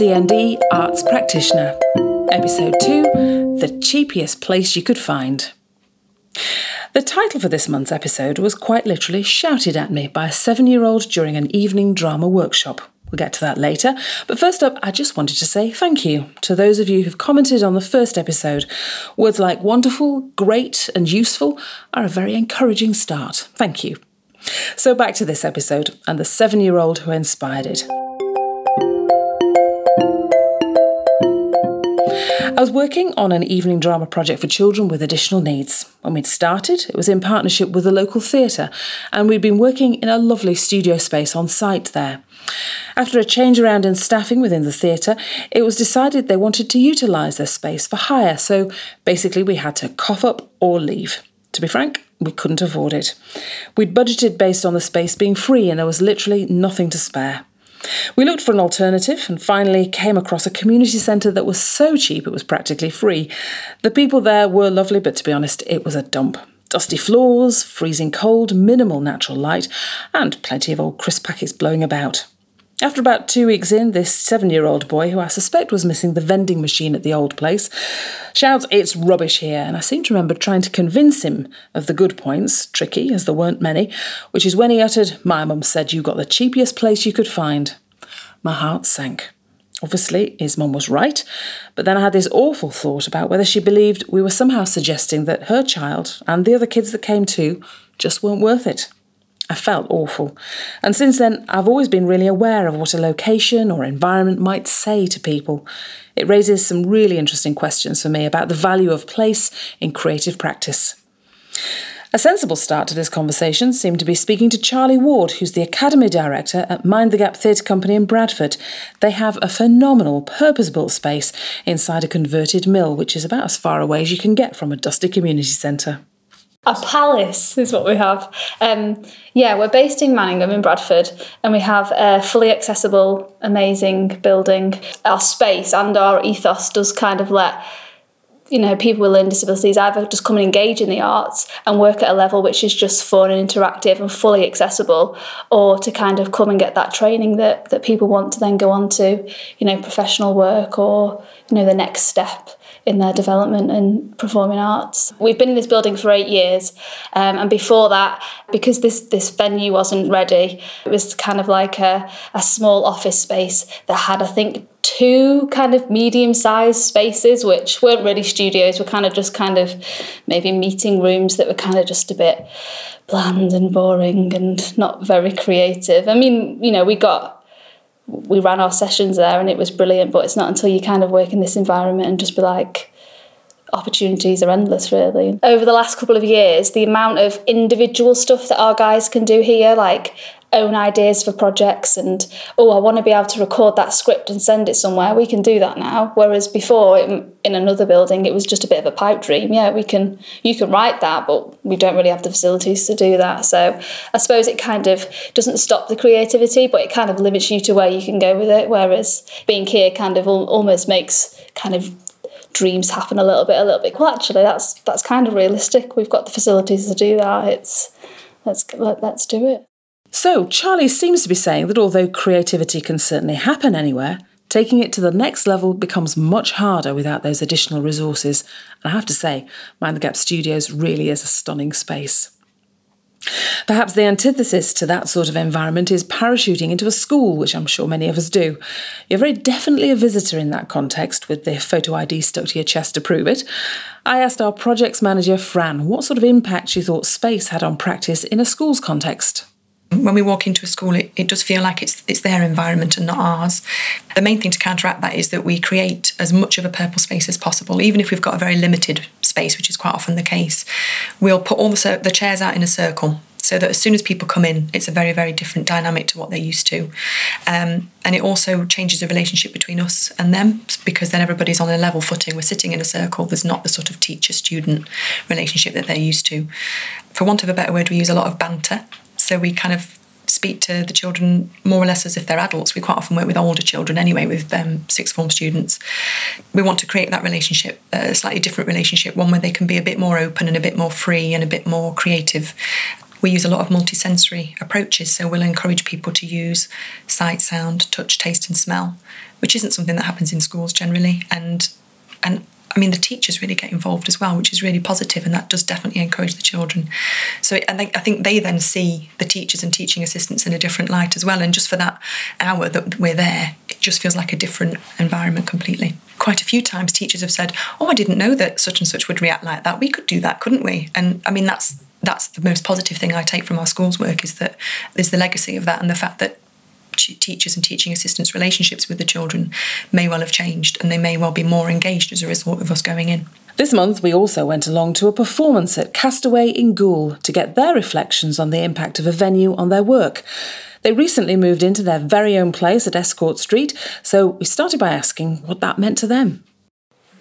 SEND Arts Practitioner. Episode 2 The Cheapest Place You Could Find. The title for this month's episode was quite literally shouted at me by a seven year old during an evening drama workshop. We'll get to that later. But first up, I just wanted to say thank you to those of you who've commented on the first episode. Words like wonderful, great, and useful are a very encouraging start. Thank you. So back to this episode and the seven year old who inspired it. I was working on an evening drama project for children with additional needs. When we'd started, it was in partnership with the local theatre, and we'd been working in a lovely studio space on site there. After a change around in staffing within the theatre, it was decided they wanted to utilise their space for hire, so basically we had to cough up or leave. To be frank, we couldn't afford it. We'd budgeted based on the space being free, and there was literally nothing to spare. We looked for an alternative and finally came across a community centre that was so cheap it was practically free. The people there were lovely, but to be honest, it was a dump. Dusty floors, freezing cold, minimal natural light, and plenty of old crisp packets blowing about. After about two weeks in, this seven year old boy, who I suspect was missing the vending machine at the old place, shouts, It's rubbish here. And I seem to remember trying to convince him of the good points, tricky as there weren't many, which is when he uttered, My mum said you got the cheapest place you could find. My heart sank. Obviously, his mum was right, but then I had this awful thought about whether she believed we were somehow suggesting that her child and the other kids that came too just weren't worth it. I felt awful. And since then, I've always been really aware of what a location or environment might say to people. It raises some really interesting questions for me about the value of place in creative practice. A sensible start to this conversation seemed to be speaking to Charlie Ward, who's the Academy Director at Mind the Gap Theatre Company in Bradford. They have a phenomenal purpose built space inside a converted mill, which is about as far away as you can get from a dusty community centre. A palace is what we have. Um, yeah, we're based in Manningham in Bradford, and we have a fully accessible, amazing building. Our space and our ethos does kind of let you know people with learning disabilities either just come and engage in the arts and work at a level which is just fun and interactive and fully accessible or to kind of come and get that training that that people want to then go on to you know professional work or you know the next step in their development and performing arts. We've been in this building for eight years, um, and before that, because this this venue wasn't ready, it was kind of like a, a small office space that had, I think, two kind of medium sized spaces, which weren't really studios, were kind of just kind of maybe meeting rooms that were kind of just a bit bland and boring and not very creative. I mean, you know, we got we ran our sessions there and it was brilliant but it's not until you kind of work in this environment and just be like opportunities are endless really. Over the last couple of years the amount of individual stuff that our guys can do here like own ideas for projects and oh I want to be able to record that script and send it somewhere we can do that now. Whereas before in, another building it was just a bit of a pipe dream. Yeah we can you can write that but we don't really have the facilities to do that. So I suppose it kind of doesn't stop the creativity but it kind of limits you to where you can go with it whereas being here kind of almost makes kind of dreams happen a little bit a little bit well actually that's that's kind of realistic we've got the facilities to do that it's let's let, let's do it so, Charlie seems to be saying that although creativity can certainly happen anywhere, taking it to the next level becomes much harder without those additional resources. And I have to say, Mind the Gap Studios really is a stunning space. Perhaps the antithesis to that sort of environment is parachuting into a school, which I'm sure many of us do. You're very definitely a visitor in that context, with the photo ID stuck to your chest to prove it. I asked our projects manager, Fran, what sort of impact she thought space had on practice in a school's context. When we walk into a school, it, it does feel like it's it's their environment and not ours. The main thing to counteract that is that we create as much of a purple space as possible, even if we've got a very limited space, which is quite often the case. We'll put all the, the chairs out in a circle so that as soon as people come in, it's a very, very different dynamic to what they're used to. Um, and it also changes the relationship between us and them because then everybody's on a level footing. We're sitting in a circle. There's not the sort of teacher student relationship that they're used to. For want of a better word, we use a lot of banter. So we kind of speak to the children more or less as if they're adults. We quite often work with older children anyway, with um, sixth form students. We want to create that relationship, a slightly different relationship, one where they can be a bit more open and a bit more free and a bit more creative. We use a lot of multisensory approaches, so we'll encourage people to use sight, sound, touch, taste, and smell which isn't something that happens in schools generally. And and I mean, the teachers really get involved as well, which is really positive, and that does definitely encourage the children. So, and they, I think they then see the teachers and teaching assistants in a different light as well. And just for that hour that we're there, it just feels like a different environment completely. Quite a few times, teachers have said, "Oh, I didn't know that such and such would react like that. We could do that, couldn't we?" And I mean, that's that's the most positive thing I take from our schools work is that there's the legacy of that and the fact that teachers and teaching assistants' relationships with the children may well have changed and they may well be more engaged as a result of us going in. This month, we also went along to a performance at Castaway in Goole to get their reflections on the impact of a venue on their work. They recently moved into their very own place at Escort Street, so we started by asking what that meant to them.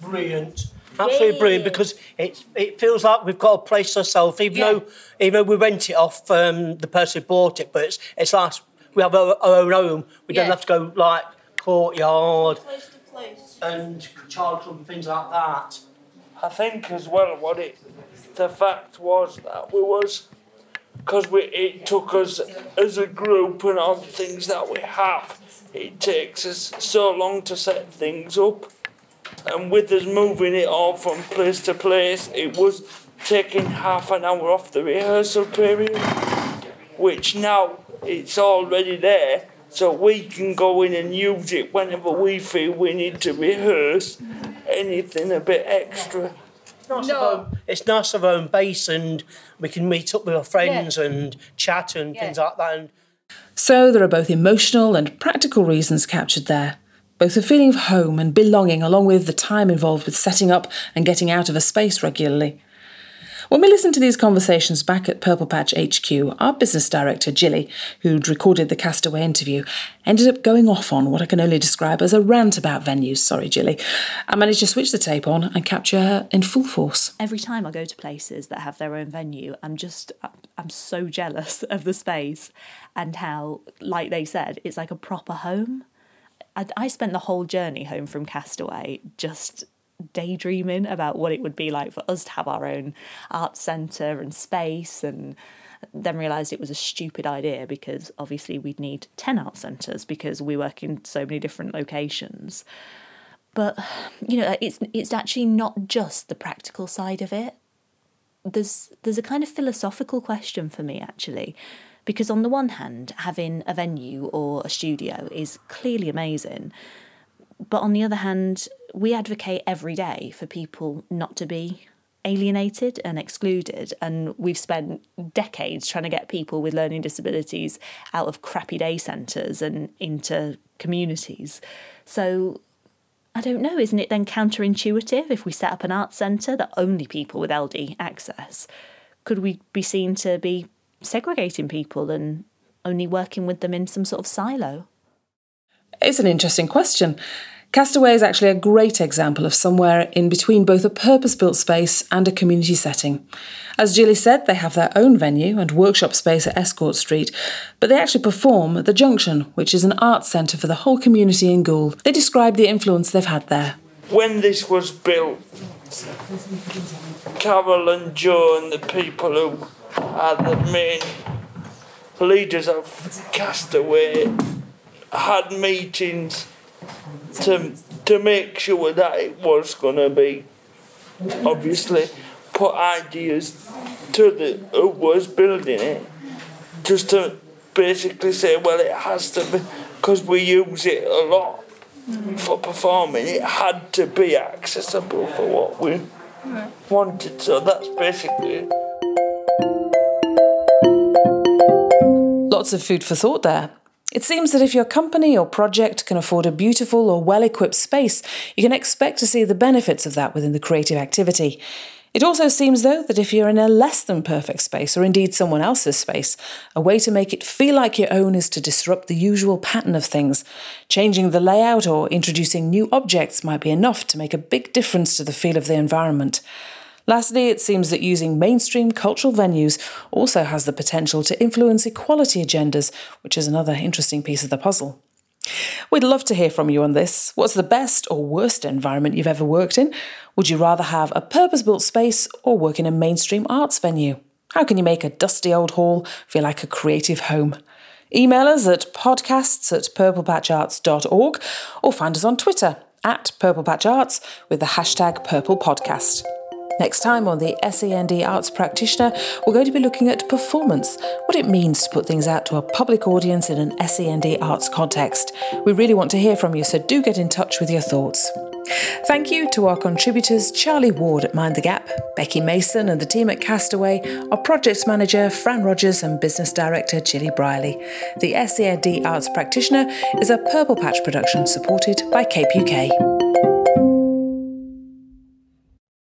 Brilliant. Absolutely Yay. brilliant because it it feels like we've got a place ourselves, even yeah. though even though we rent it off um, the person who bought it, but it's it's like we have our, our own home. We yeah. don't have to go like courtyard place place. and child club and things like that. I think as well what it the fact was that we was because we it took us as a group and on things that we have it takes us so long to set things up and with us moving it all from place to place it was taking half an hour off the rehearsal period which now it's already there, so we can go in and use it whenever we feel we need to rehearse anything a bit extra. Nice no. Home, it's nice of our own base, and we can meet up with our friends yeah. and chat and yeah. things like that. And so there are both emotional and practical reasons captured there. Both a feeling of home and belonging, along with the time involved with setting up and getting out of a space regularly. When we listened to these conversations back at Purple Patch HQ, our business director, Jilly, who'd recorded the Castaway interview, ended up going off on what I can only describe as a rant about venues. Sorry, Jilly. I managed to switch the tape on and capture her in full force. Every time I go to places that have their own venue, I'm just, I'm so jealous of the space and how, like they said, it's like a proper home. I, I spent the whole journey home from Castaway just daydreaming about what it would be like for us to have our own art centre and space and then realised it was a stupid idea because obviously we'd need 10 art centres because we work in so many different locations. But you know it's it's actually not just the practical side of it. There's there's a kind of philosophical question for me actually because on the one hand having a venue or a studio is clearly amazing but on the other hand, we advocate every day for people not to be alienated and excluded. And we've spent decades trying to get people with learning disabilities out of crappy day centres and into communities. So I don't know, isn't it then counterintuitive if we set up an art centre that only people with LD access? Could we be seen to be segregating people and only working with them in some sort of silo? It's an interesting question. Castaway is actually a great example of somewhere in between both a purpose built space and a community setting. As Julie said, they have their own venue and workshop space at Escort Street, but they actually perform at The Junction, which is an arts centre for the whole community in Goole. They describe the influence they've had there. When this was built, Carol and Joe and the people who are the main leaders of Castaway had meetings to to make sure that it was going to be obviously put ideas to the who was building it just to basically say well it has to be because we use it a lot for performing. It had to be accessible for what we wanted. So that's basically it lots of food for thought there it seems that if your company or project can afford a beautiful or well equipped space, you can expect to see the benefits of that within the creative activity. It also seems, though, that if you're in a less than perfect space, or indeed someone else's space, a way to make it feel like your own is to disrupt the usual pattern of things. Changing the layout or introducing new objects might be enough to make a big difference to the feel of the environment. Lastly, it seems that using mainstream cultural venues also has the potential to influence equality agendas, which is another interesting piece of the puzzle. We'd love to hear from you on this. What's the best or worst environment you've ever worked in? Would you rather have a purpose built space or work in a mainstream arts venue? How can you make a dusty old hall feel like a creative home? Email us at podcasts at purplepatcharts.org or find us on Twitter at purplepatcharts with the hashtag purplepodcast. Next time on the SEND Arts Practitioner, we're going to be looking at performance, what it means to put things out to a public audience in an SEND arts context. We really want to hear from you, so do get in touch with your thoughts. Thank you to our contributors Charlie Ward at Mind the Gap, Becky Mason and the team at Castaway, our projects manager Fran Rogers and business director Gilly Briley. The SEND Arts Practitioner is a Purple Patch production supported by Cape UK.